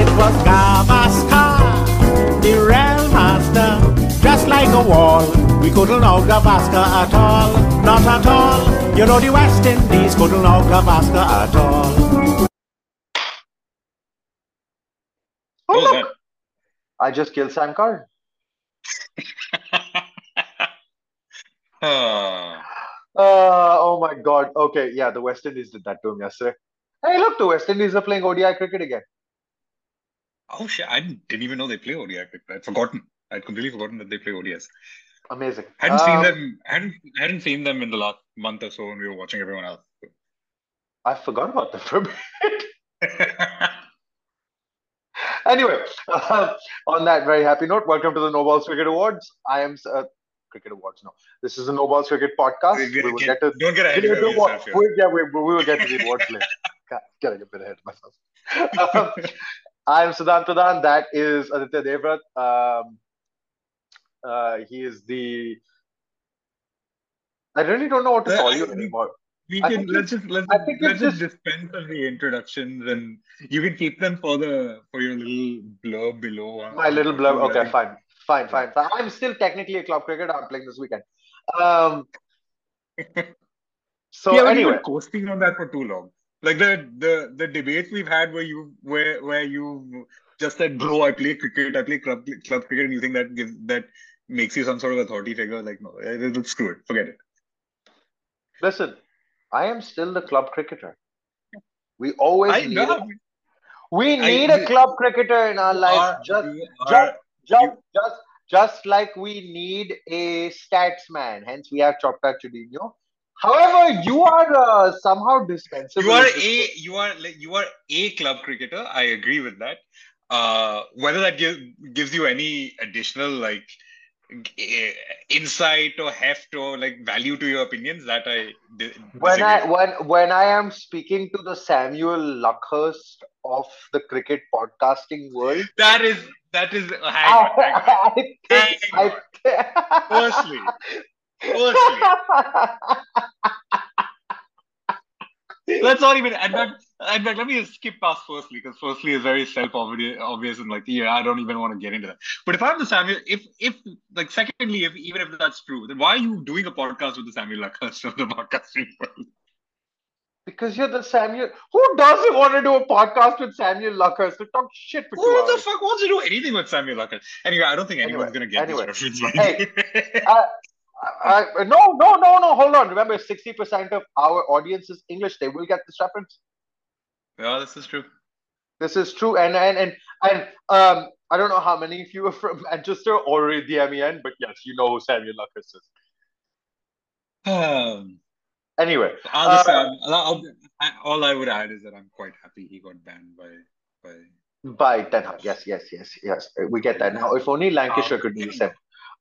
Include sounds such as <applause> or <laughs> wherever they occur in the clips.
it was Gavaskar, the real master. Just like a wall, we couldn't know Gavaskar at all, not at all. You know the West Indies couldn't know Gavaskar at all. Oh, What was look, I just killed Sam Carr. that? <laughs> Ah. Uh, oh my God. Okay, yeah, the West Indies did that to him yesterday. Hey, look, the West Indies are playing ODI cricket again. Oh shit! I didn't, even know they play ODI cricket. I'd forgotten. I'd completely forgotten that they play ODS. Amazing. Hadn't seen Um, them. Hadn't hadn't seen them in the last month or so when we were watching everyone else. I forgot about them for a bit. <laughs> Anyway, uh, on that very happy note, welcome to the No Balls Cricket Awards. I am uh, Cricket Awards. No, this is the No Balls Cricket podcast. We will get- get to don't get ahead we of yourself we, yeah, we, we will get to the awards later. <laughs> God, Getting a bit ahead of myself. <laughs> Um, I'm Siddhant Pradhan. That is Aditya Devrat. Um, uh, he is the. I really don't know what to call I- you anymore. We can let's just let's I think let's just dispense of the introductions and you can keep them for the for your little blurb below. My little blurb. Okay, fine, fine, fine, fine. I'm still technically a club cricketer. I'm playing this weekend. Um. <laughs> So haven't anyway, coasting on that for too long. Like the the the debates we've had where you where where you just said, "Bro, I play cricket. I play club club cricket," and you think that gives that makes you some sort of authority figure. Like, no, let's screw it. Forget it. listen, I am still the club cricketer. We always I need know. we need a club cricketer in our life. Are- Just you just just you- just just like we need a stats man. Hence, we have Chopta Chudinho. However, you are uh, somehow dispensable. you are a you are like you are a club cricketer. I agree with that. Uh, whether that gives gives you any additional like insight or heft or like value to your opinions, that I when I when when I am speaking to the Samuel Luckhurst of the cricket podcasting world, that is that is hang I, on, hang on. I think Hang I, <laughs> Firstly, firstly, let's <laughs> not even. In fact, in fact, let me just skip past firstly because firstly is very self-obvious and like yeah, I don't even want to get into that. But if I'm the Samuel, if if like secondly, if even if that's true, then why are you doing a podcast with the Samuel Luckhurst of the podcasting world? because you're the Samuel. Who doesn't want to do a podcast with Samuel Luckhurst to talk shit for two Who the hours? fuck wants to do anything with Samuel Luckhurst? Anyway, I don't think anyone's Anyway, gonna get anyway. this reference. Hey, <laughs> uh, I, I, no, no, no, no. Hold on. Remember, sixty percent of our audience is English. They will get this reference. yeah, this is true. This is true, and and and and um, I don't know how many of you are from <laughs> Manchester or the MEN, but yes, you know who Samuel Luckhurst is. Um, Anyway, Uh, um, I'll, I, all I would add is that I'm quite happy he got banned by by. by Ten Hag. Yes, yes, yes, yes. We get that now. If only Lancashire could do the same.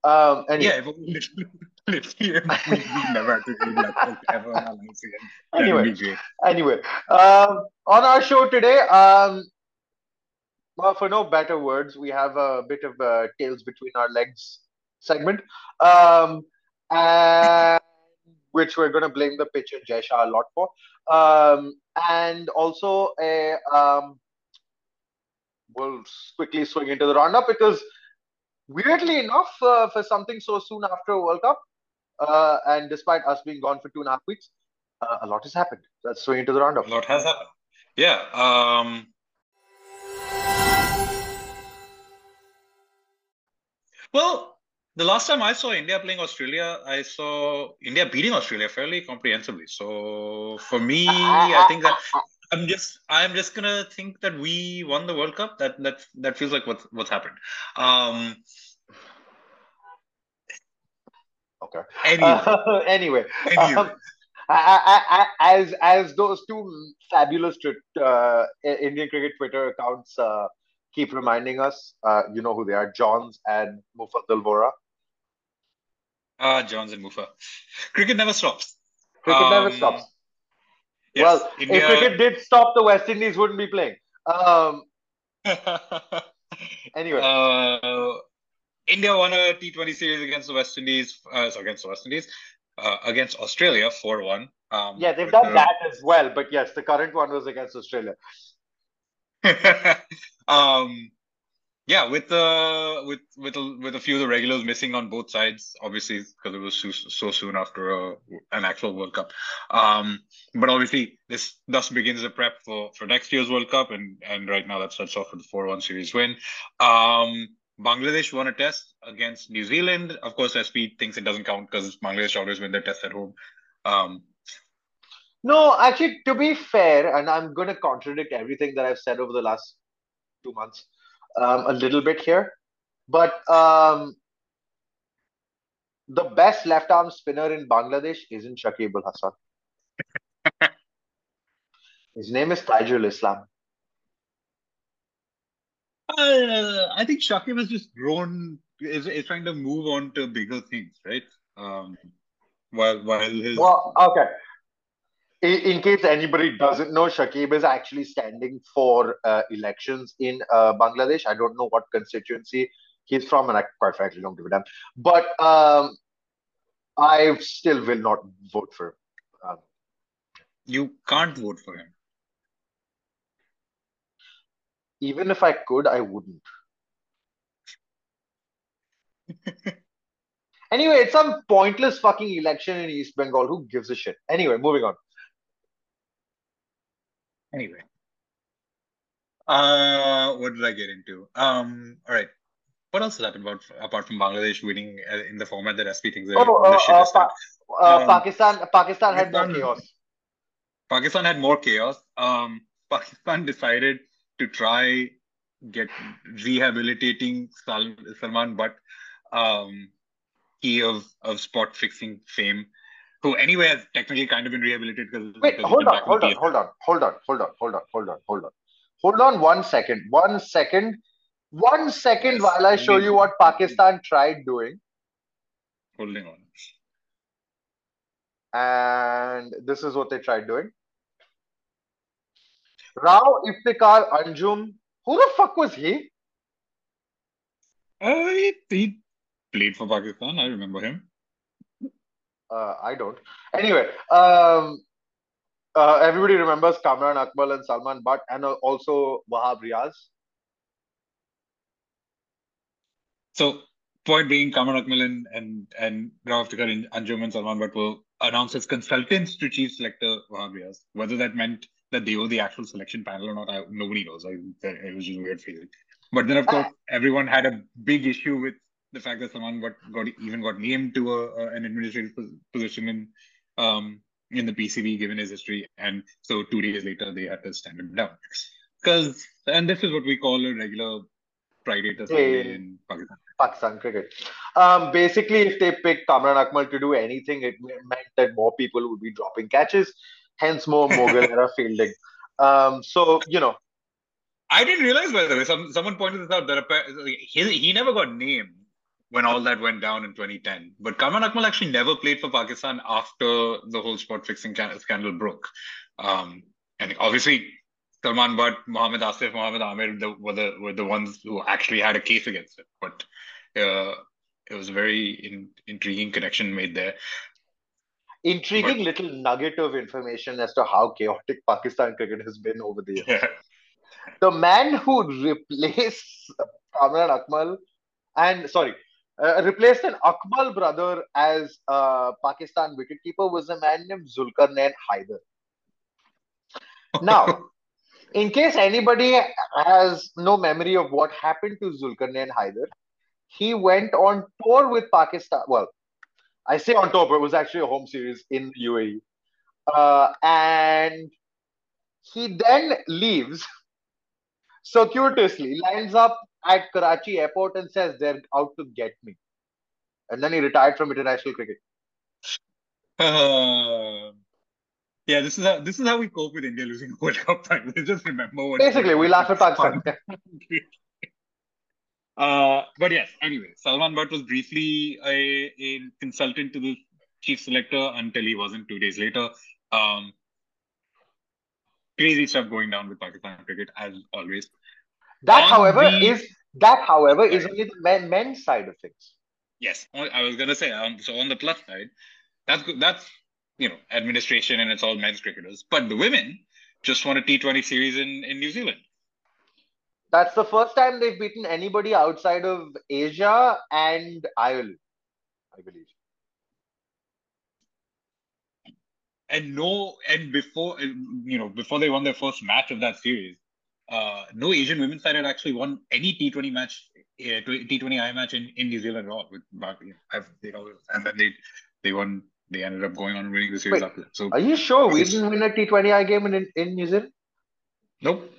Um, anyway, Yeah, <laughs> if only we, we never had to read that ever in our lives again. Anyway. anyway, um, on our show today, um, well, for no better words, we have a bit of a tails between our legs segment, um, and which we're going to blame the pitch and Jay a lot for, um, and also a um, we'll quickly swing into the roundup because weirdly enough, uh, for something so soon after a World Cup, uh, and despite us being gone for two and a half weeks, uh, a lot has happened. Let's swing into the roundup. A lot has happened. Yeah. Um. Well, the last time I saw India playing Australia, I saw India beating Australia fairly comprehensively. So for me, I think that I'm just I'm just gonna think that we won the World Cup. That that that feels like what's what's happened. Um. Okay. <laughs> Anyway, Uh, anyway, anyway. um, I, I, I, as as those two fabulous uh, Indian cricket Twitter accounts uh, keep reminding us, uh, you know who they are, Johns and Mufaddal Vora. Ah, Johns and Mufa. Cricket never stops. Cricket never Um, stops. Yes, well, India. if cricket did stop, the West Indies wouldn't be playing. Um, <laughs> anyway, uh, India won a T20 series against the West Indies. Uh, against the West Indies, uh, against Australia, four-one. Um, yeah, they've done the- that as well. But yes, the current one was against Australia. <laughs> um, yeah, with the with with a, with a few of the regulars missing on both sides, obviously because it was so, so soon after a, an actual World Cup. Um, but obviously this thus begins the prep for for next year's World Cup, and and right now that starts off with the four one series win. Um, Bangladesh won a test against New Zealand. Of course, SP thinks it doesn't count because Bangladesh always win their test at home. Um, no, actually, to be fair, and I'm going to contradict everything that I've said over the last two months um, a little bit here, but um, the best left arm spinner in Bangladesh isn't Shakib Al Hasan. <laughs> His name is Tajul Islam. Uh, I think Shakib has just grown, is, is trying to move on to bigger things, right? Um, while while his well, okay. In, in case anybody doesn't know, Shakib is actually standing for uh, elections in uh, Bangladesh. I don't know what constituency he's from, and I quite frankly don't give a damn. But um, I still will not vote for him. Um, you can't vote for him. Even if I could, I wouldn't. <laughs> anyway, it's some pointless fucking election in East Bengal. Who gives a shit? Anyway, moving on. Anyway. Uh, what did I get into? Um, all right. What else has happened about apart from Bangladesh winning uh, in the format that SP thinks oh, uh, uh, pa- uh, um, Pakistan, Pakistan had more chaos. Pakistan had more chaos. Um, <laughs> Pakistan decided to try get rehabilitating Sal- Salman Butt, um, he of of spot fixing fame, who anyway has technically kind of been rehabilitated because. Wait, because hold, on, hold, on, hold on, hold on, hold on, hold on, hold on, hold on, hold on, one second, one second, one second yes, while I show you what Pakistan tried doing. Holding on. And this is what they tried doing. Rao Iftikhar Anjum. Who the fuck was he? Uh, he, he played for Pakistan. I remember him. Uh, I don't. Anyway, um, uh, everybody remembers Kamran Akmal and Salman Butt, and also Wahab Riaz. So, point being, Kamran Akmal and and and Rao Iftikhar and Anjum and Salman Butt were announced as consultants to chief selector Wahab Riaz. Whether that meant that they were the actual selection panel or not, I, nobody knows. I, it was just weird feeling. But then, of course, everyone had a big issue with the fact that someone got, got even got named to a, a, an administrative position in um, in the PCB given his history, and so two days later they had to stand him down. Because and this is what we call a regular Predator Sunday in Pakistan. Pakistan cricket. Um, basically, if they picked Kamran Akmal to do anything, it meant that more people would be dropping catches hence more Mughal era <laughs> fielding. Um, so you know, I didn't realize by the way. Some someone pointed this out that he he never got named when all that went down in 2010. But Kamran Akmal actually never played for Pakistan after the whole spot fixing scandal broke. Um, and obviously, Salman Butt, Mohammad Asif, Mohammad Amir the, were the were the ones who actually had a case against it. But uh, it was a very in, intriguing connection made there intriguing but, little nugget of information as to how chaotic Pakistan cricket has been over the years. Yeah. The man who replaced Kamran Akmal and sorry, uh, replaced an Akmal brother as uh, Pakistan wicketkeeper was a man named Zulkarnain Haider. Now, <laughs> in case anybody has no memory of what happened to Zulkarnain Haider, he went on tour with Pakistan. Well, I say on top, it was actually a home series in the UAE. Uh, and he then leaves circuitously, lines up at Karachi airport and says they're out to get me. And then he retired from international cricket. Uh, yeah, this is how this is how we cope with India losing World Cup <laughs> finals. Just remember what basically we laugh at <laughs> Pakistan. <laughs> Uh, but yes, anyway, Salman Butt was briefly a, a consultant to the chief selector until he wasn't two days later. Um, crazy stuff going down with Pakistan cricket as always. That, on however, the... is that, however, is only the men men's side of things. Yes, I was gonna say. Um, so on the plus side, that's that's you know administration and it's all men's cricketers. But the women just won a T Twenty series in in New Zealand. That's the first time they've beaten anybody outside of Asia and Ireland, I believe. And no, and before you know, before they won their first match of that series, uh, no Asian women's side had actually won any T20 match, uh, T20I match in, in New Zealand at all. With I've, you know, and then they they won. They ended up going on winning the series Wait, after that. So Are you sure we didn't win a T20I game in, in New Zealand? nope.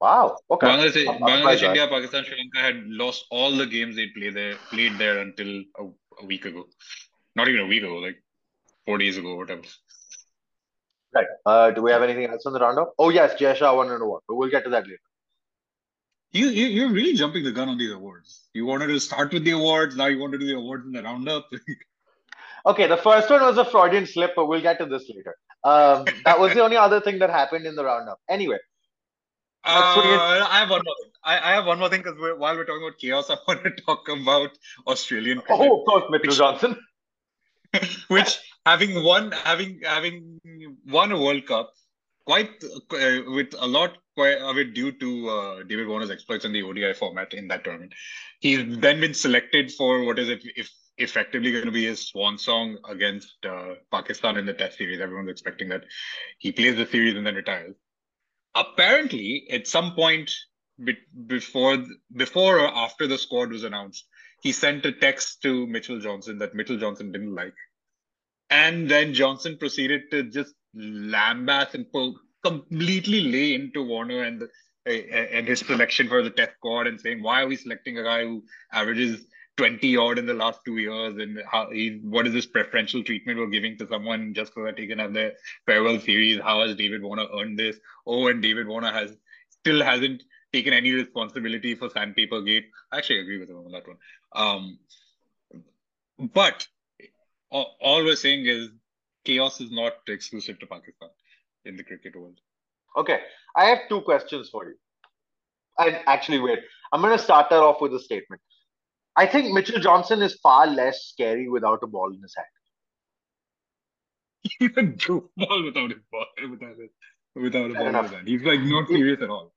Wow. Okay. Bangladesh, I'm- Bangladesh, India, Pakistan, Sri Lanka had lost all the games they played there played there until a, a week ago. Not even a week ago, like four days ago, whatever. Right. Uh, do we have anything else on the roundup? Oh yes, Jay Shah won an award, but we'll get to that later. You, you you're really jumping the gun on these awards. You wanted to start with the awards, now you want to do the awards in the roundup. <laughs> Okay, the first one was a Freudian slip, but we'll get to this later. Um, that was the only other thing that happened in the roundup. Anyway, Let's swing it. Uh, I have one more thing. I, I have one more thing because we're, while we're talking about chaos, I <laughs> want to talk about Australian cricket. oh, of course, Mitchell Johnson. <laughs> which having won having having won a World Cup quite uh, with a lot quite of it due to uh, David Warner's exploits in the ODI format in that tournament. He's then been selected for what is it if effectively going to be his swan song against uh, Pakistan in the Test series. Everyone's expecting that he plays the series and then retires. Apparently, at some point be- before before or after the squad was announced, he sent a text to Mitchell Johnson that Mitchell Johnson didn't like. And then Johnson proceeded to just lambast and pull, completely lay into Warner and the, eh, eh, and his selection for the test squad and saying, why are we selecting a guy who averages 20 odd in the last two years? And how he, what is this preferential treatment we're giving to someone just so that he can have their farewell series? How has David Warner earned this? Oh, and David Warner has still hasn't taken any responsibility for Sandpaper Gate. I actually agree with him on that one. Um, but all, all we're saying is chaos is not exclusive to Pakistan in the cricket world. Okay, I have two questions for you. And actually, wait, I'm going to start off with a statement. I think Mitchell Johnson is far less scary without a ball in his hand. <laughs> He's a goofball without his ball, without, it, without a Fair ball in his hand. He's like not serious at all.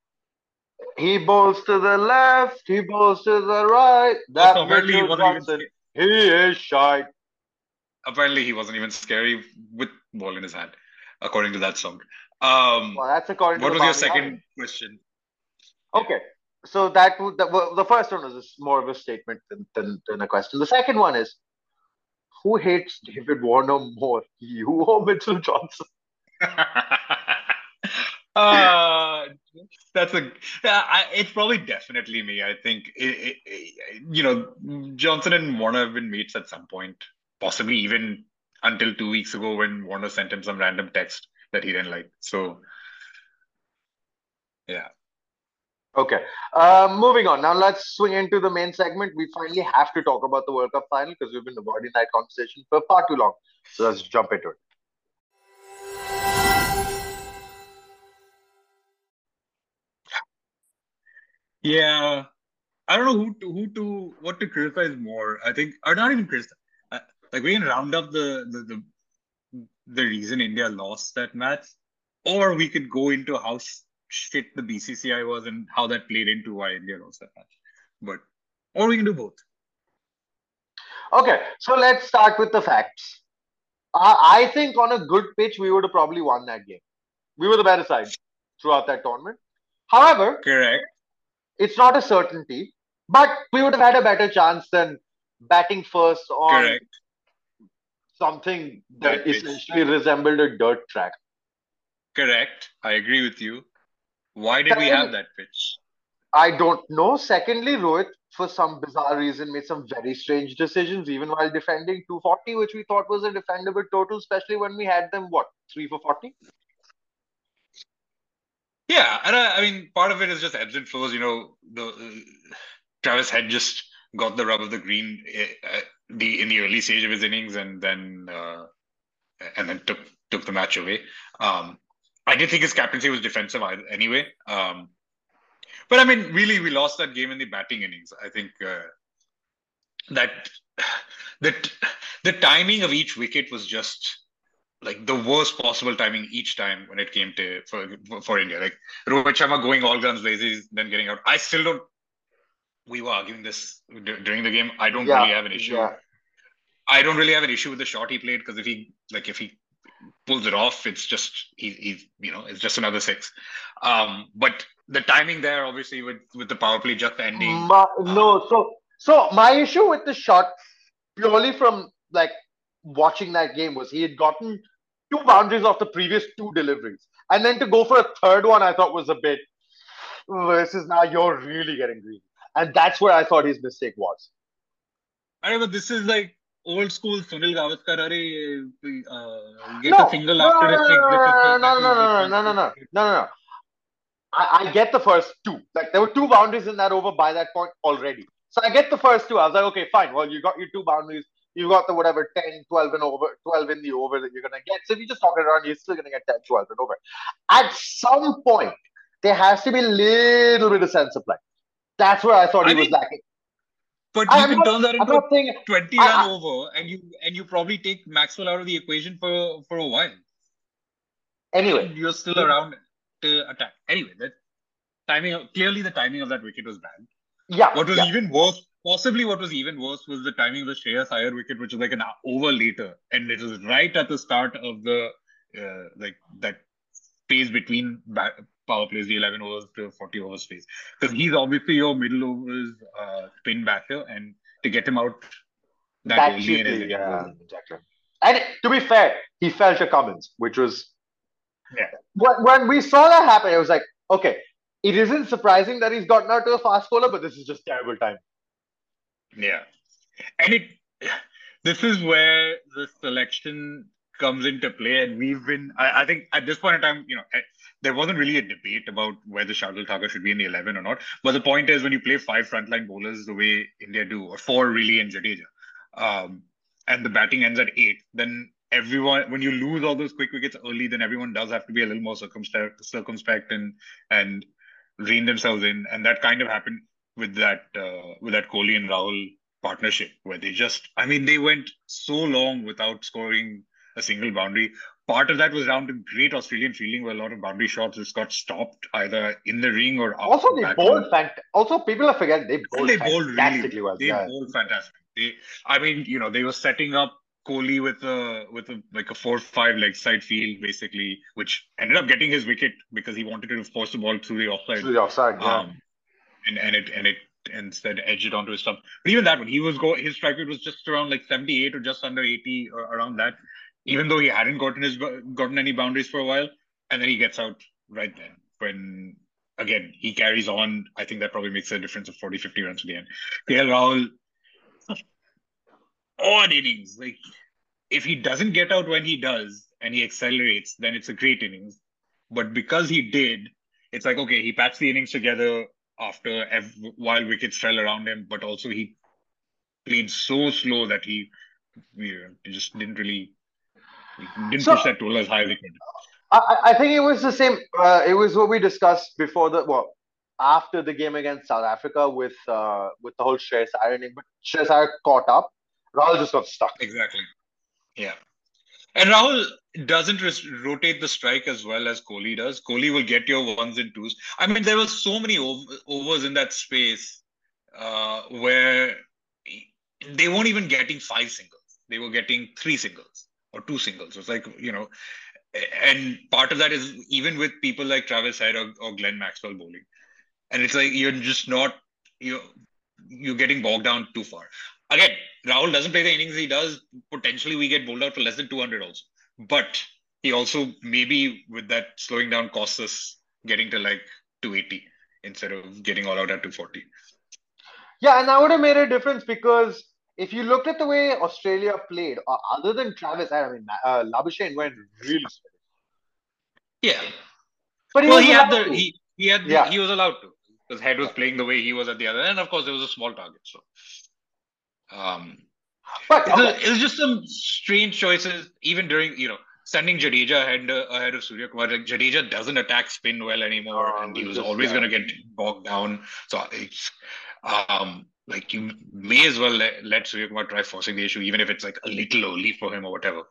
He bowls to the left, he bowls to the right. That Also, he Mitchell wasn't Johnson, he is shy. Apparently he wasn't even scary with ball in his hand, according to that song. Um, Well, that's according to what was your second question? Okay, so that that, the first one was more of a statement than, than than a question. The second one is, who hates David Warner more, you or Mitchell Johnson? <laughs> uh, that's a. it's probably definitely me. I think it, it- you know Johnson and Warner have been mates at some point, possibly even until two weeks ago when Warner sent him some random text that he didn't like. So yeah, Okay, uh, moving on. Now let's swing into the main segment. We finally have to talk about the World Cup final because we've been avoiding that conversation for far too long. So let's jump into it. yeah. I don't know who to, who to what to criticize more. I think or not even criticize. Uh, like we can round up the the the the reason India lost that match, or we could go into how shit the BCCI was and how that played into why India lost that match. But or we can do both. Okay, so let's start with the facts. Uh, I think on a good pitch, we would have probably won that game. We were the better side throughout that tournament. However, Correct. it's not a certainty, but we would have had a better chance than batting first on Correct. something that That essentially resembled a dirt track. Correct. I agree with you. Why did we have that pitch? I don't know. Secondly, Rohit, for some bizarre reason, made some very strange decisions, even while defending 240, which we thought was a defendable total, especially when we had them, what, 3 for 40? Yeah, and I, I mean, part of it is just ebbs and flows. You know, the uh, Travis had just got the rub of the green uh, the in the early stage of his innings, and then uh, and then took took the match away. Um, I did think his captaincy was defensive either- anyway. Um, but I mean, really, we lost that game in the batting innings. I think uh, that <sighs> that the timing of each wicket was just like the worst possible timing each time when it came to for for India. Like Rohit Sharma going all guns blazing, then getting out. I still don't. We were arguing this during the game. I don't Yeah, really have an issue. yeah. I don't really have an issue with the shot he played because if he like if he pulls it off, it's just he he's you know it's just another six. Um, but the timing there, obviously, with with the power play just ending. Ma- no, so so my issue with the shot, purely from like watching that game, was he had gotten two boundaries off the previous two deliveries, and then to go for a third one, I thought was a bit. This is now you're really getting greedy, and that's where I thought his mistake was. I don't know. This is like old school Sunil Gavaskar. Arey, uh, get No, a single no, after no, a no, no, no, no, no, no, no, no, no, no, no. I, I get the first two. Like there were two boundaries in that over by that point already. So I get the first two. I was like, okay, fine. Well, you got your two boundaries. You got the whatever 10, 12 and over, 12 in the over that you're gonna get. So if you just talk it around, you're still gonna get 10, 12 and over. At some point, there has to be a little bit of sense of play. That's where I thought I he was lacking. But I- you I'm can not- turn that into saying a 20 I- run over and you and you probably take Maxwell out of the equation for for a while. anyway. And you're still around to attack. Anyway, that timing clearly the timing of that wicket was bad. Yeah. What was yeah. even worse, possibly what was even worse, was the timing of the Shreyas Iyer wicket, which was like an over later, and it was right at the start of the uh, like that space between ba- power plays, the 11 overs to 40 over space, because he's obviously your middle overs uh, spin batter, and to get him out that, that early cheaply, yeah, exactly. And to be fair, he fell to Cummins, which was Yeah. When, when we saw that happen, it was like, okay, it isn't surprising that he's gotten out to a fast bowler, but this is just terrible time. Yeah. And it this is where the selection comes into play. And we've been I, I think at this point in time, you know, there wasn't really a debate about whether Shardul Thakur should be in the eleven or not. But the point is when you play five frontline bowlers the way India do, or four really in Jadeja, um, and the batting ends at eight, then everyone when you lose all those quick wickets early, then everyone does have to be a little more circumspect circumspect and and rein themselves in. And that kind of happened with that uh, with that Kohli and Rahul partnership where they just I mean they went so long without scoring a single boundary. Part of that was down to great Australian fielding where a lot of boundary shots just got stopped either in the ring or Also, they bowled on- fant- Also, people are forgetting they bowled they bowled really fantastically well. They yeah. bowled fantastic. They, I mean, you know, they were setting up Kohli with a with a like a four five leg side field basically, which ended up getting his wicket because he wanted to force the ball through the offside. Through the offside, yeah. Um, and and it and it instead edged it onto his stump. But even that one, he was go his strike rate was just around like seventy eight or just under eighty or around that. Even though he hadn't gotten his gotten any boundaries for a while, and then he gets out right then when again he carries on. I think that probably makes a difference of 40, 50 runs at the end. KL Rahul, odd innings. Like if he doesn't get out when he does and he accelerates, then it's a great innings. But because he did, it's like okay, he patched the innings together after while wickets fell around him, but also he played so slow that he, he just didn't really didn't So- push that total as high as he could. I, I- think it was the same. Uh, it was what we discussed before the well, after the game against South Africa with uh, with the whole Shreyas Iyer inning. But Shreyas Iyer caught up. Rahul just got stuck. Exactly. Yeah. And Rahul doesn't rotate the strike as well as Kohli does. Kohli will get your ones and twos. I mean, there were so many ov- overs in that space uh, where they weren't even getting five singles. They were getting three singles or two singles. It's like, you know, and part of that is even with people like Travis Head or, or Glenn Maxwell bowling. And it's like you're just not, you're, you're getting bogged down too far. Again, Rahul doesn't play the innings he does. Potentially, we get bowled out for less than 200 also. But he also, maybe with that slowing down, costs us getting to like 280 instead of getting all out at 240. Yeah, and that would have made a difference because if you looked at the way Australia played, uh, other than Travis, I mean, uh, Labuschagne went really steady. Yeah. But he well, he had the to. he, he had Yeah. he was allowed to because Head was playing the way he was at the other end. And of course, there was a small target. So, um, But okay, a, it's just some strange choices, even during you know sending Jadeja ahead uh, ahead of Surya Kumar. Like Jadeja doesn't attack spin well anymore, No, and he was always going to get bogged down. So it's um like you may as well let, let Surya Kumar try forcing the issue, even if it's like a little early for him or whatever.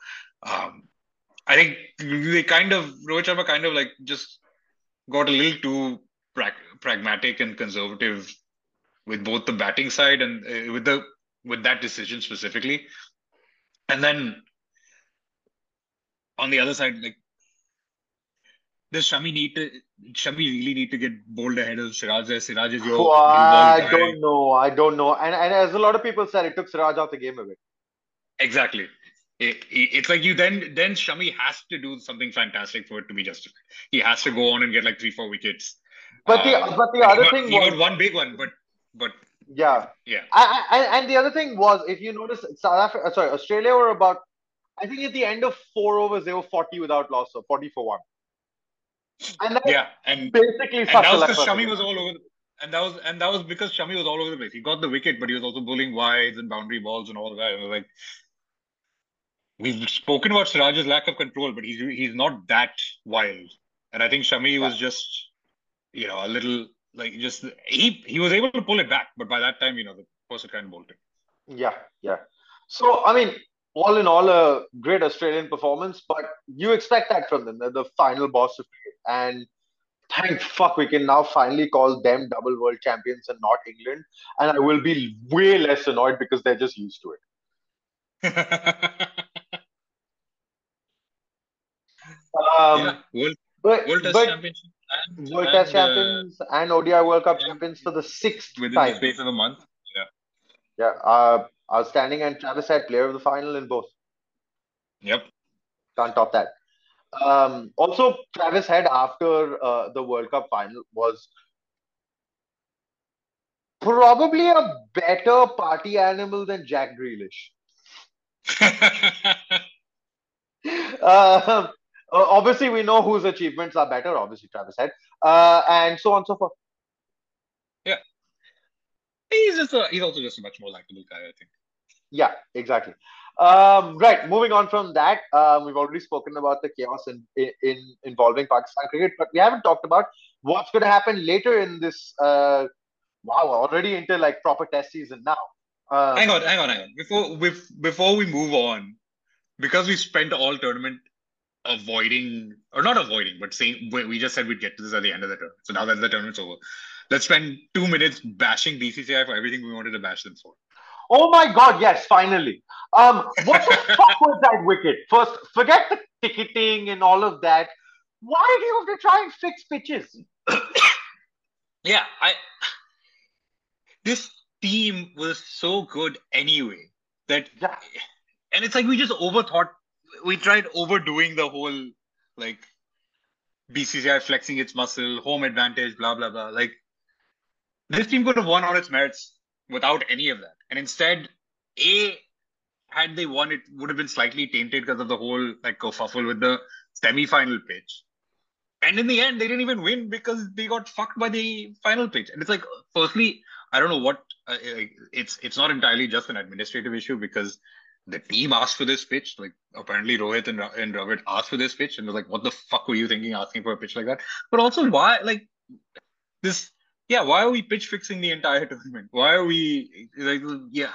Um, I think they kind of Rohit Sharma kind of like just got a little too pra- pragmatic and conservative with both the batting side and uh, with the with that decision specifically, and then on the other side, like does Shami need to Shami really need to get bowled ahead of Siraj? Siraj is your Oh, I don't know. I don't know. And and as a lot of people said, it took Siraj out the game a bit. Exactly. It, it, it's like you then then Shami has to do something fantastic for it to be justified. He has to go on and get like three four wickets. But the Uh, but the other got, thing he was got one big one, but but yeah. yeah, I, I, and the other thing was, if you notice, South Africa, sorry, Australia were about, I think at the end of four overs, they were 40 without loss, or 40 for one. And yeah, and basically and that was because Shami was all over, and that was and that was because Shami was all over the place. He got the wicket, but he was also bowling wides and boundary balls and all that. Like we've spoken about Siraj's lack of control, but he's he's not that wild. And I think Shami was just, you know, a little like just he he was able to pull it back, but by that time, you know, the person kind of bolted. Yeah, yeah. So, I mean, all in all, a great Australian performance, but you expect that from them. They're the final boss of cricket. And thank fuck we can now finally call them double world champions and not England. And I will be way less annoyed because they're just used to it. <laughs> Um, yeah, World but, World Test but Championship and, World and, Test uh, champions and ODI World Cup and champions for the sixth within time. the space of a month. Yeah. Yeah, uh, outstanding and Travis Head player of the final in both. Yep. Can't top that. Um, also, Travis Head after uh, the World Cup final was probably a better party animal than Jack Grealish. <laughs> Uh, obviously, we know whose achievements are better. Obviously, Travis Head, uh, and so on and so forth. Yeah. He's just a, he's also just a much more likable guy, I think. Yeah, exactly. Um, right. Moving on from that, um, we've already spoken about the chaos in, in, in involving Pakistan cricket, but we haven't talked about what's going to happen later in this. Uh, wow, already into like proper test season now. Um, hang on, hang on, hang on. Before bef- before we move on, because we spent all tournament avoiding or not avoiding, but saying we we just said we'd get to this at the end of the tournament. So now that the tournament's over, let's spend two minutes bashing BCCI for everything we wanted to bash them for. Oh my God! Yes, finally. Um, what the <laughs> fuck was that wicket? First, forget the ticketing and all of that. Why do you have to try and fix pitches? <coughs> Yeah, I this team was so good anyway that Yeah. and it's like we just overthought we tried overdoing the whole like BCCI flexing its muscle, home advantage, blah blah blah. Like this team could have won on its merits without any of that. And instead, A had they won, it would have been slightly tainted because of the whole like kerfuffle with the semi-final pitch. And in the end, they didn't even win because they got fucked by the final pitch. And it's like, firstly, I don't know what uh, it's. It's not entirely just an administrative issue because the team asked for this pitch. Like apparently, Rohit and and Robert asked for this pitch, and was like, "What the fuck were you thinking, asking for a pitch like that?" But also, why like this? Yeah, why are we pitch fixing the entire tournament? Why are we like? Yeah,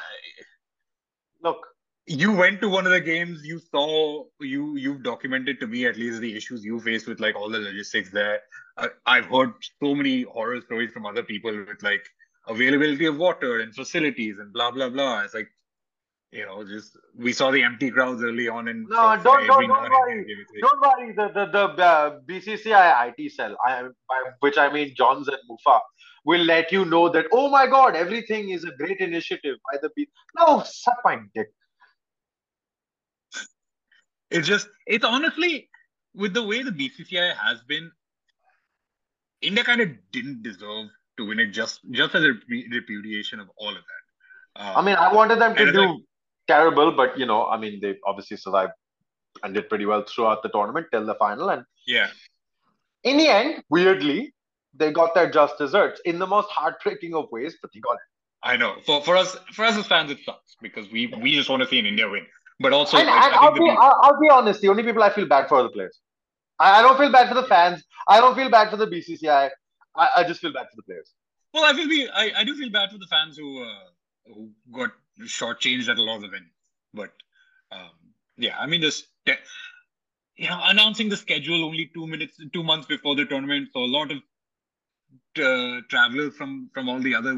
Look, you went to one of the games you saw you you've documented to me at least the issues you faced with like all the logistics there I, i've heard so many horror stories from other people with like availability of water and facilities and blah blah blah it's like you know just we saw the empty crowds early on and No, don't- don't- don't worry. don't worry. The the the uh, BCCI IT cell, I, by which I mean Johns and Mufa, will let you know that oh my god, everything is a great initiative by the B. No, suck my dick. It's just, it's honestly, with the way the BCCI has been, India kind of didn't deserve to win it just just as a repudiation of all of that. I mean, I wanted them to do like- terrible, but you know, I mean, they obviously survived and did pretty well throughout the tournament till the final. And yeah, in the end, weirdly, they got their just desserts in the most heartbreaking of ways, but they got it. I know. For for us, for us as fans, it sucks because we we just want to see an India win. But also, and, like, and I I'll be I'll, I'll be honest, the only people I feel bad for are the players. I, I don't feel bad for the fans. I don't feel bad for the BCCI. I, I just feel bad for the players. well, I feel I, I do feel bad for the fans who uh, who got shortchanged at a lot of the venues. But um, yeah, I mean, just you know, announcing the schedule only two minutes, two months before the tournament. So a lot of uh, travelers from from all the other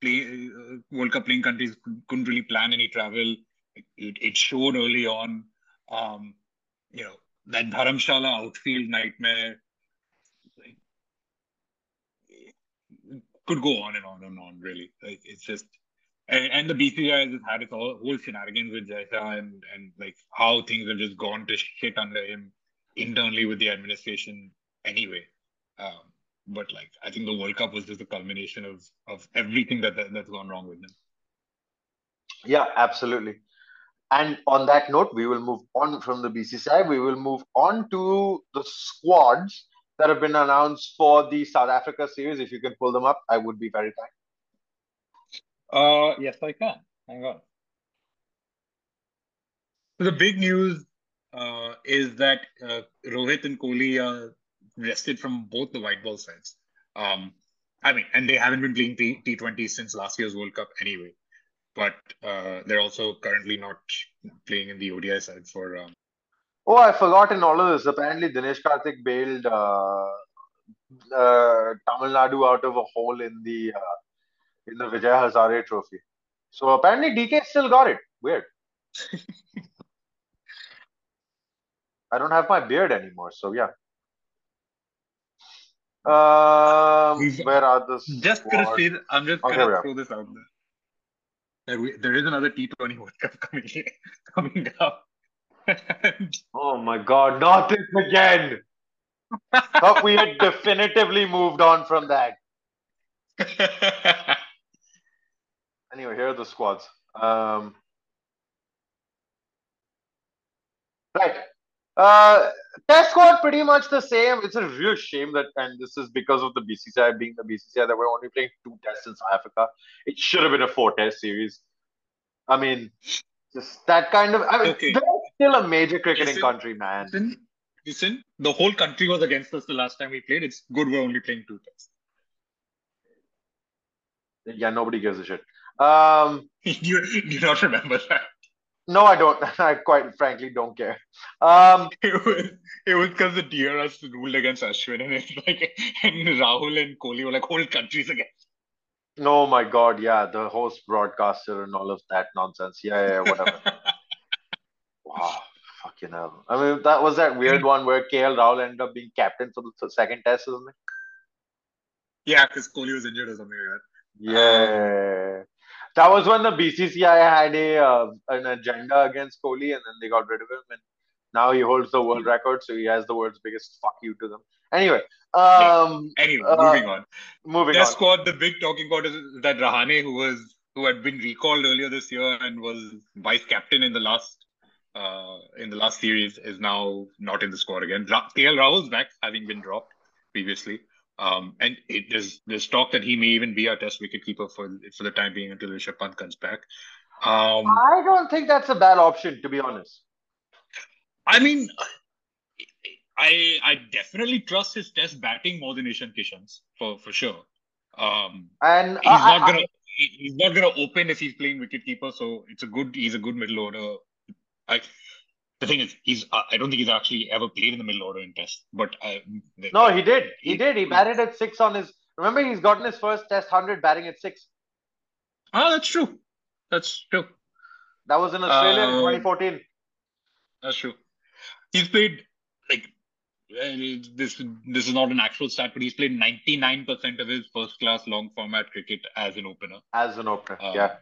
play, uh, World Cup playing countries couldn't really plan any travel. It, it showed early on. Um, you know that Dharamshala outfield nightmare could go on and on and on. Really, it's just and, and the BCCI has had its whole, shenanigans with Jay Shah and and like how things have just gone to shit under him internally with the administration anyway. Um, but like I think the World Cup was just the culmination of of everything that, that that's gone wrong with them. Yeah, absolutely. And on that note, we will move on from the BCCI. We will move on to the squads that have been announced for the South Africa series. If you can pull them up, I would be very kind. Uh, yes, I can. Hang on. So the big news uh, is that uh, Rohit and Kohli are rested from both the white ball sides. Um, I mean, and they haven't been playing T- T20 since last year's World Cup anyway. But uh, they're also currently not playing in the ODI side for. Um... Oh, I forgot in all of this. Apparently, Dinesh Karthik bailed uh, uh, Tamil Nadu out of a hole in the uh, in the Vijay Hazare Trophy. So apparently, DK still got it. Weird. <laughs> I don't have my beard anymore, so yeah. Um, where are the just gonna say that, I'm just gonna throw this out there. There, there is another T20 World Cup <laughs> coming coming up. <laughs> oh my God! Not this again. Thought we had definitively moved on from that. Anyway, here are the squads. Um, right. Uh, test squad pretty much the same. It's a real shame that, and this is because of the BCCI being the BCCI that we're only playing two tests in South Africa. It should have been a four test series. I mean, just that kind of. I mean, okay. they're still a major cricketing listen, country, man. Listen, listen, the whole country was against us the last time we played. It's good we're only playing two tests. Yeah, nobody gives a shit. Um, <laughs> you do not remember that? No, I don't. <laughs> I quite frankly don't care. Um, <laughs> it was it was because the DRS ruled against Ashwin, and it's like and Rahul and Kohli were like whole countries against. Oh my god, yeah, the host broadcaster and all of that nonsense. Yeah, yeah, whatever. wow, fucking hell. I mean, that was that weird one where KL Rahul ended up being captain for the second test, isn't it? Yeah, because Kohli was injured or something like that. Yeah. That was when the BCCI had a uh, an agenda against Kohli, and then they got rid of him, and now he holds the world record, so he has the world's biggest fuck you to them. Anyway, um, anyway, uh, moving on. Moving Their on. squad, the big talking point is that Rahane, who was who had been recalled earlier this year and was vice captain in the last uh, in the last series, is now not in the squad again. Ra- KL Rahul's back, having been dropped previously. Um, and it, there's there's talk that he may even be our test wicketkeeper for for the time being until Rishabh Pant comes back. Um, I don't think that's a bad option, to be honest. I mean, I I definitely trust his test batting more than Ishan Kishan's for for sure. Um, and he's I, not gonna I, he's not gonna open if he's playing wicketkeeper, so it's a good he's a good middle order. I the thing is, he's uh, I don't think he's actually ever played in the middle order in Test. But uh, the, no, he did. He, he, did. He batted at six on his. Remember, he's gotten his first Test hundred batting at six. Oh, that's true. That's true. That was in Australia uh, in 2014. That's true. He's played like this. This is not an actual stat, but he's played 99% of his first class long format cricket as an opener. As an opener, uh, yeah.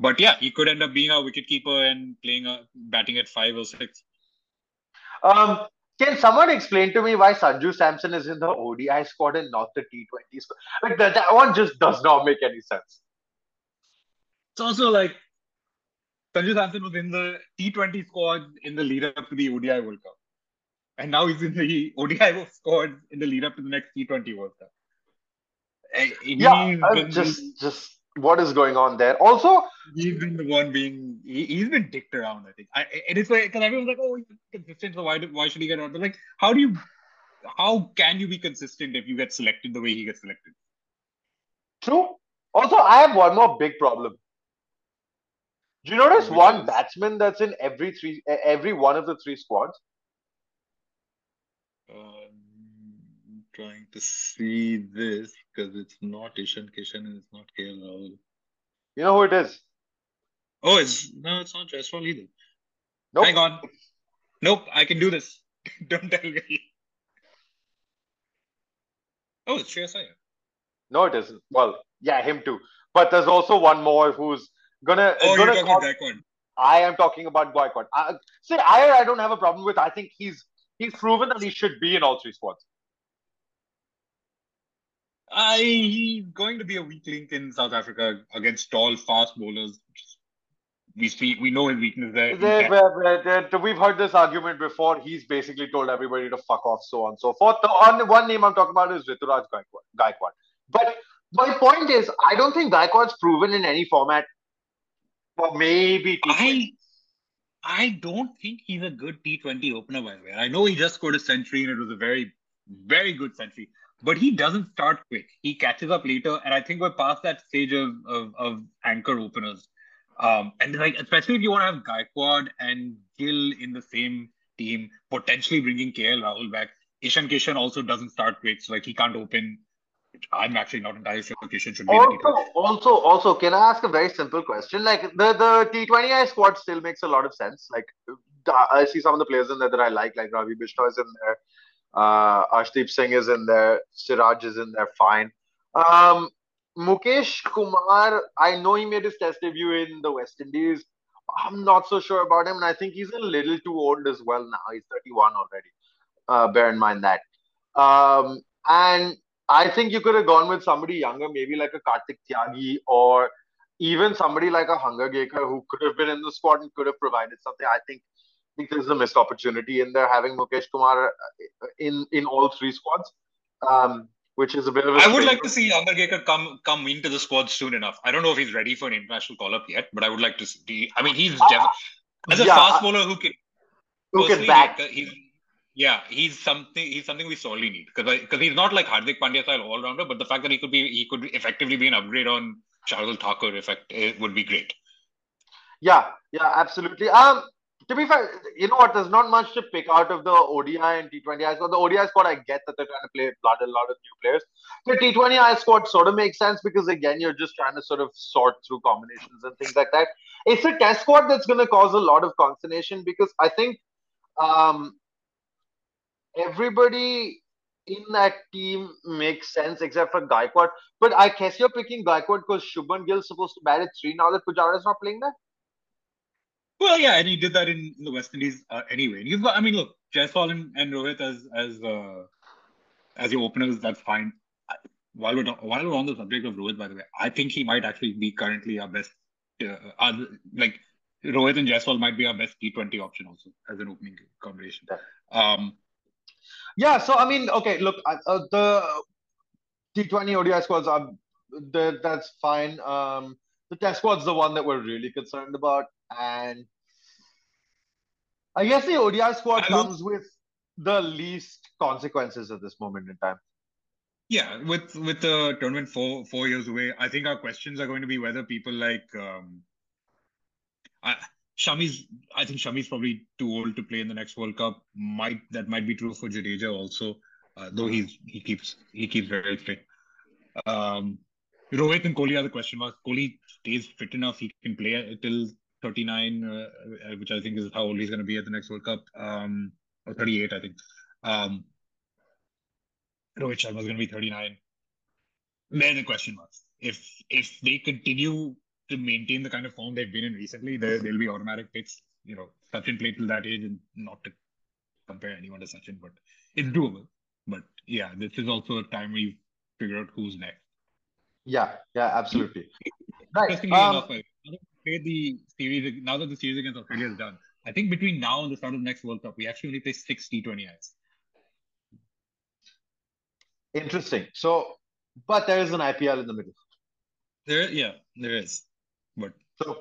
But yeah, he could end up being a wicketkeeper and playing a batting at five or six. Um, can someone explain to me why Sanju Samson is in the ODI squad and not the T20 squad? Like that, that one just does not make any sense. It's also like Sanju Samson was in the T20 squad in the lead up to the ODI World Cup. And now he's in the ODI squad in the lead up to the next T20 World Cup. yeah, just just what is going on there. Also, he's been the one being he, has been dicked around. I think, I, and it's like because everyone's like, "Oh, he's consistent, so why do, why should he get out?" But like, how do you, how can you be consistent if you get selected the way he gets selected? True. Also, I have one more big problem. Do you notice one batsman that's in every three every one of the three squads? Um, trying to see this because it's not Ishan Kishan and it's not KL Rahul. You know who it is? Oh, it's no, it's not Jaiswal either. Nope. Hang on. Nope, I can do this. <laughs> Don't tell me. Oh, it's Shreyas Iyer. No, it isn't. Well, yeah, him too. But there's also one more who's gonna. Oh, gonna you're talking Gaikwad. I am talking about Gaikwad. Uh, I, see, Iyer, I don't have a problem with. I think he's he's proven that he should be in all three squads. I he's going to be a weak link in South Africa against tall, fast bowlers. We see, we know his weakness there. They- they- they- we've heard this argument before. He's basically told everybody to fuck off, so on and so forth. The on, one name I'm talking about is Ruturaj Gaikwad. Gaikwad. But my point is, I don't think Gaikwad's proven in any format for maybe T20. I I don't think he's a good T20 opener, by the way. I know he just scored a century and it was a very, very good century, but he doesn't start quick. He catches up later, and I think we're past that stage of of, of anchor openers. Um, and like especially if you want to have Gaikwad and Gill in the same team, potentially bringing KL Rahul back. Ishan Kishan also doesn't start quick, so like he can't open. I'm actually not entirely sure Kishan should be in the T20. Also, also, also, can I ask a very simple question? Like the the T20I squad still makes a lot of sense. Like I see some of the players in there that I like, like Ravi Bishnoi is in there, uh, Arshdeep Singh is in there, Siraj is in there, fine. Um, Mukesh Kumar, I know he made his test debut in the West Indies. I'm not so sure about him, and I think he's a little too old as well now. He's 31 already. Uh, bear in mind that. Um, and I think you could have gone with somebody younger, maybe like a Kartik Tyagi or even somebody like a Hangargekar who could have been in the squad and could have provided something. I think think there's a missed opportunity in there having Mukesh Kumar uh, in in all three squads, um, which is a bit of a. I would like to see Hangargekar come come into the squad soon enough. I don't know if he's ready for an international call up yet, but I would like to see. I mean, he's def- as a yeah, fast bowler who can who can bat. uh, he's yeah, he's something. He's something we sorely need because because he's not like Hardik Pandya style all rounder, but the fact that he could be he could effectively be an upgrade on Shardul Thakur effect it would be great. Yeah, yeah, absolutely. Um, to be fair, you know what? There's not much to pick out of the ODI and T20I squad. The ODI squad, I get that they're trying to play a lot of new players. The T20I squad sort of makes sense because again, you're just trying to sort of sort through combinations and things like that. It's a test squad that's going to cause a lot of consternation because I think um, everybody in that team makes sense except for Gaikwad. But I guess you're picking Gaikwad because Shubman Gill is supposed to bat at three now that Pujara is not playing there. Well, yeah, and he did that in, in the West Indies uh, anyway. And you've got, I mean, look, Jaiswal and, and Rohit as as uh, as your openers, that's fine. I- While we're while we're on the subject of Rohit, by the way, I think he might actually be currently our best. Uh, other, like Rohit and Jaiswal might be our best T20 option also as an opening combination. Um, Yeah, so I mean, okay, look, uh, uh, the T20 ODI squads are that's fine. Um, the test squad's the one that we're really concerned about, and I guess the ODI squad comes with the least consequences at this moment in time. Yeah, with with the tournament four four years away, I think our questions are going to be whether people like um, I, Shami's. I think Shami's probably too old to play in the next World Cup. Might that might be true for Jadeja also, uh, though he's he keeps he keeps very fit. Um, Rohit and Kohli are the question marks. Kohli stays fit enough; he can play till thirty nine, uh, uh, which I think is how old he's going to be at the next World Cup. Um, or thirty eight, I think. Um, Rohit Sharma is going to be 39. They're the question marks. If if they continue to maintain the kind of form they've been in recently, there they'll be automatic picks. You know, Sachin played till that age, and not to compare anyone to Sachin, but it's doable. But yeah, this is also a time where you figure out who's next. Yeah, yeah, absolutely. Right. Interestingly Um, enough, I- now that we play the series now that the series against Australia is done, I think between now and the start of the next World Cup, we actually only play six T20Is. interesting. So, but there is an IPL in the middle. There, yeah, there is, but So,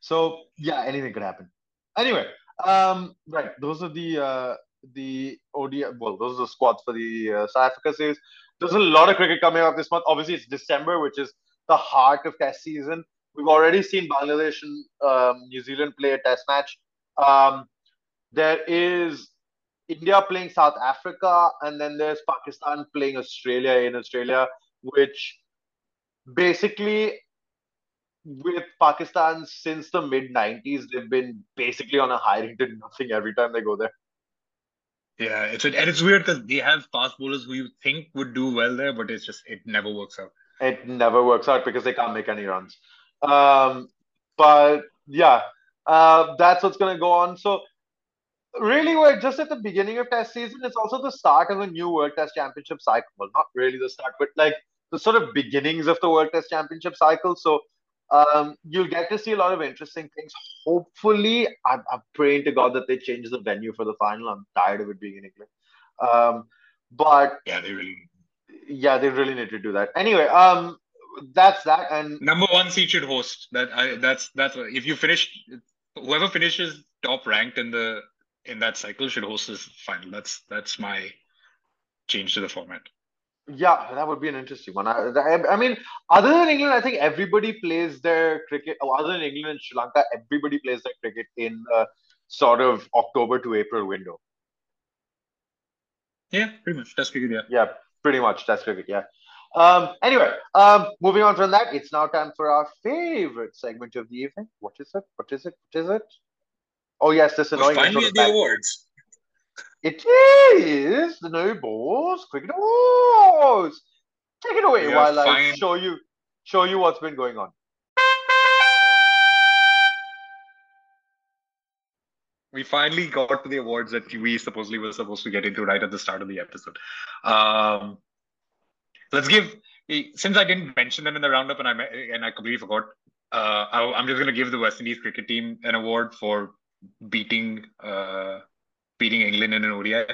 so yeah, anything could happen. Anyway, um, right. Those are the uh, the ODI. Well, those are the squads for the uh, South Africa series. There's a lot of cricket coming up this month. Obviously, it's December, which is the heart of Test season. We've already seen Bangladesh and um, New Zealand play a Test match. Um, there is India playing South Africa, and then there's Pakistan playing Australia in Australia, which basically with Pakistan since the mid 90s, they've been basically on a high to nothing every time they go there. Yeah, it's and it's weird because they have fast bowlers who you think would do well there, but it's just it never works out. It never works out because they can't make any runs. Um, but yeah, uh, that's what's going to go on. So really, we're just at the beginning of Test season. It's also the start of a new World Test Championship cycle. Well, not really the start, but like the sort of beginnings of the World Test Championship cycle. So um, you'll get to see a lot of interesting things. Hopefully, I'm, I'm, praying to God that they change the venue for the final. I'm tired of it being in England. Um, but yeah, they really, yeah, they really need to do that. Anyway, um, that's that. And number one seed should host. That I that's that's if you finish, whoever finishes top ranked in the in that cycle should host this final. That's that's my change to the format. Yeah, that would be an interesting one. I, I, I, mean, other than England, I think everybody plays their cricket. Oh, other than England and Sri Lanka, everybody plays their cricket in a sort of October to April window. Yeah, pretty much. That's cricket, yeah. Yeah, pretty much. That's cricket, yeah. Um, anyway, um, moving on from that, it's now time for our favorite segment of the evening. What is it? What is it? What is it? Oh, yes, this annoying. finally, the awards. It is the No Balls Cricket Awards. Take it away while fine. I show you show you what's been going on. We finally got to the awards that we supposedly were supposed to get into right at the start of the episode. Um, let's give since I didn't mention them in the roundup and I and I completely forgot. Uh, I, am just going to give the West Indies cricket team an award for beating uh, beating England in an ODI.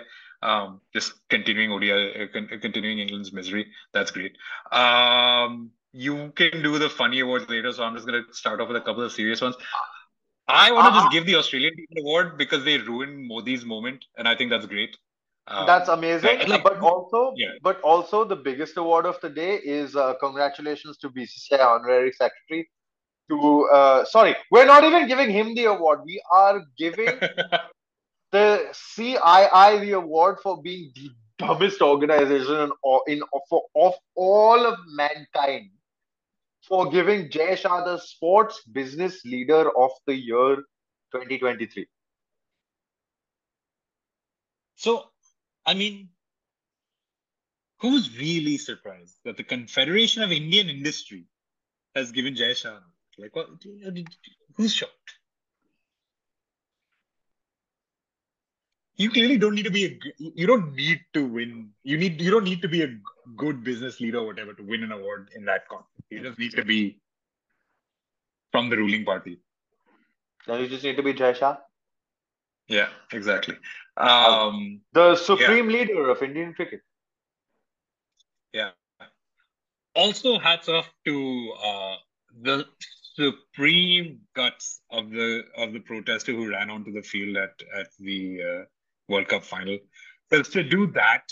Um, just continuing ODI, uh, con- continuing England's misery. That's great. Um, you can do the funny awards later, so I'm just going to start off with a couple of serious ones. I want to uh-huh. just give the Australian team an award because they ruined Modi's moment, and I think that's great. Um, that's amazing. Like, but also, yeah. but also the biggest award of the day is uh, congratulations to BCCI honorary secretary. To uh, sorry, we're not even giving him the award. We are giving <laughs> the CII the award for being the dumbest organization in, in for, of all of mankind for giving Jay Shah the Sports Business Leader of the Year 2023. So, I mean, who's really surprised that the Confederation of Indian Industry has given Jay Shah? Like, what, who's shocked? you clearly don't need to be a you don't need to win you need you don't need to be a good business leader or whatever to win an award in that context you just need to be from the ruling party no you just need to be Jay Shah yeah exactly um the supreme yeah. leader of indian cricket yeah also hats off to uh the supreme guts of the of the protester who ran onto the field at at the uh, World Cup final. So to do that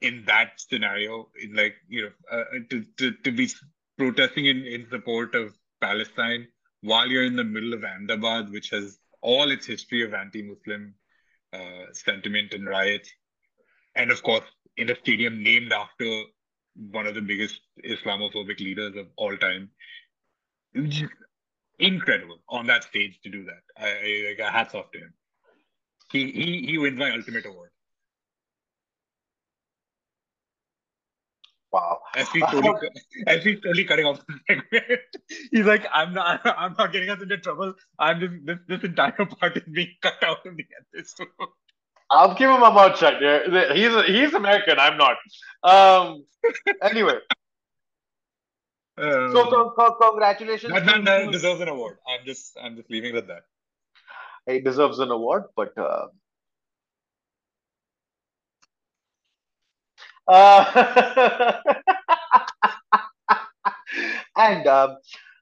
in that scenario, in like you know, uh, to, to to be protesting in in support of Palestine while you're in the middle of Ahmedabad, which has all its history of anti-Muslim uh, sentiment and riots, and of course in a stadium named after one of the biggest Islamophobic leaders of all time. Incredible on that stage to do that. I, I, I hats off to him. He he he wins my ultimate award. Wow. As he's totally, as he's totally cutting off. He's like, I'm not <laughs> I'm not getting us into trouble. I'm just this, this entire part is being cut out of the episode. I'll give him a mouth shut. He's he's American. I'm not. Um. Anyway. Um, so, so, so congratulations. That man deserves an award. I'm just I'm just leaving it at that he deserves an award, but uh, uh, <laughs> and um,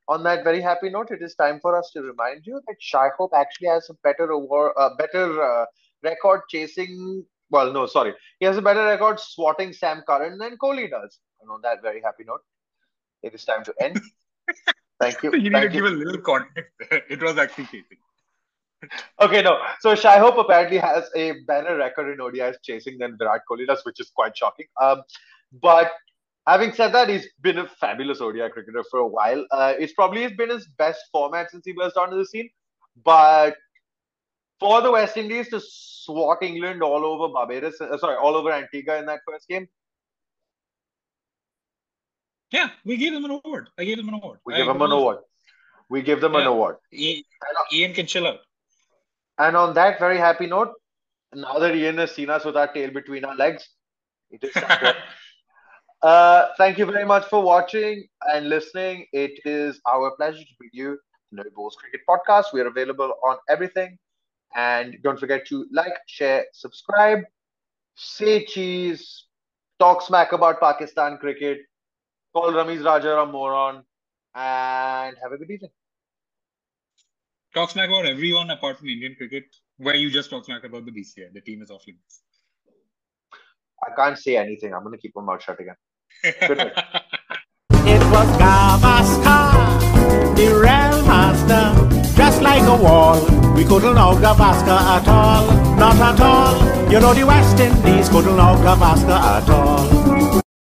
on that very happy note, it is time for us to remind you that Shai Hope actually has a better award, uh, better uh, record chasing. Well, no, sorry, he has a better record swatting Sam Curran than Kohli does. And on that very happy note, it is time to end. <laughs> Thank you. you need Thank to you. give a little context. <laughs> It was actually chasing. Okay, no. So Shai Hope apparently has a better record in ODIs chasing than Virat Kohli does, which is quite shocking. Um, but having said that, he's been a fabulous ODI cricketer for a while. Uh, it's probably been his best format since he burst onto the scene. But for the West Indies to swat England all over Barbados, uh, sorry, all over Antigua in that first game, Yeah, we gave them an award. I gave them an award. we I give them an award. We give them an award. it. I- Ian can chill out. And on that very happy note, now that Ian has seen us with our tail between our legs, it is <laughs> Uh, thank you very much for watching and listening. It is our pleasure to bring you No Balls Cricket Podcast. We are available on everything. And don't forget to like, share, subscribe, say cheese, talk smack about Pakistan cricket, call Ramiz Raja a moron, and have a good evening. Talk smack about everyone apart from Indian cricket, where you just talk smack about the BCI. The team is off limits. I can't say anything. I'm going to keep my mouth shut again. <laughs> It was Gavaskar, the real master, just like a wall. We couldn't know Gavaskar at all, not at all. You know the West Indies couldn't know Gavaskar at all.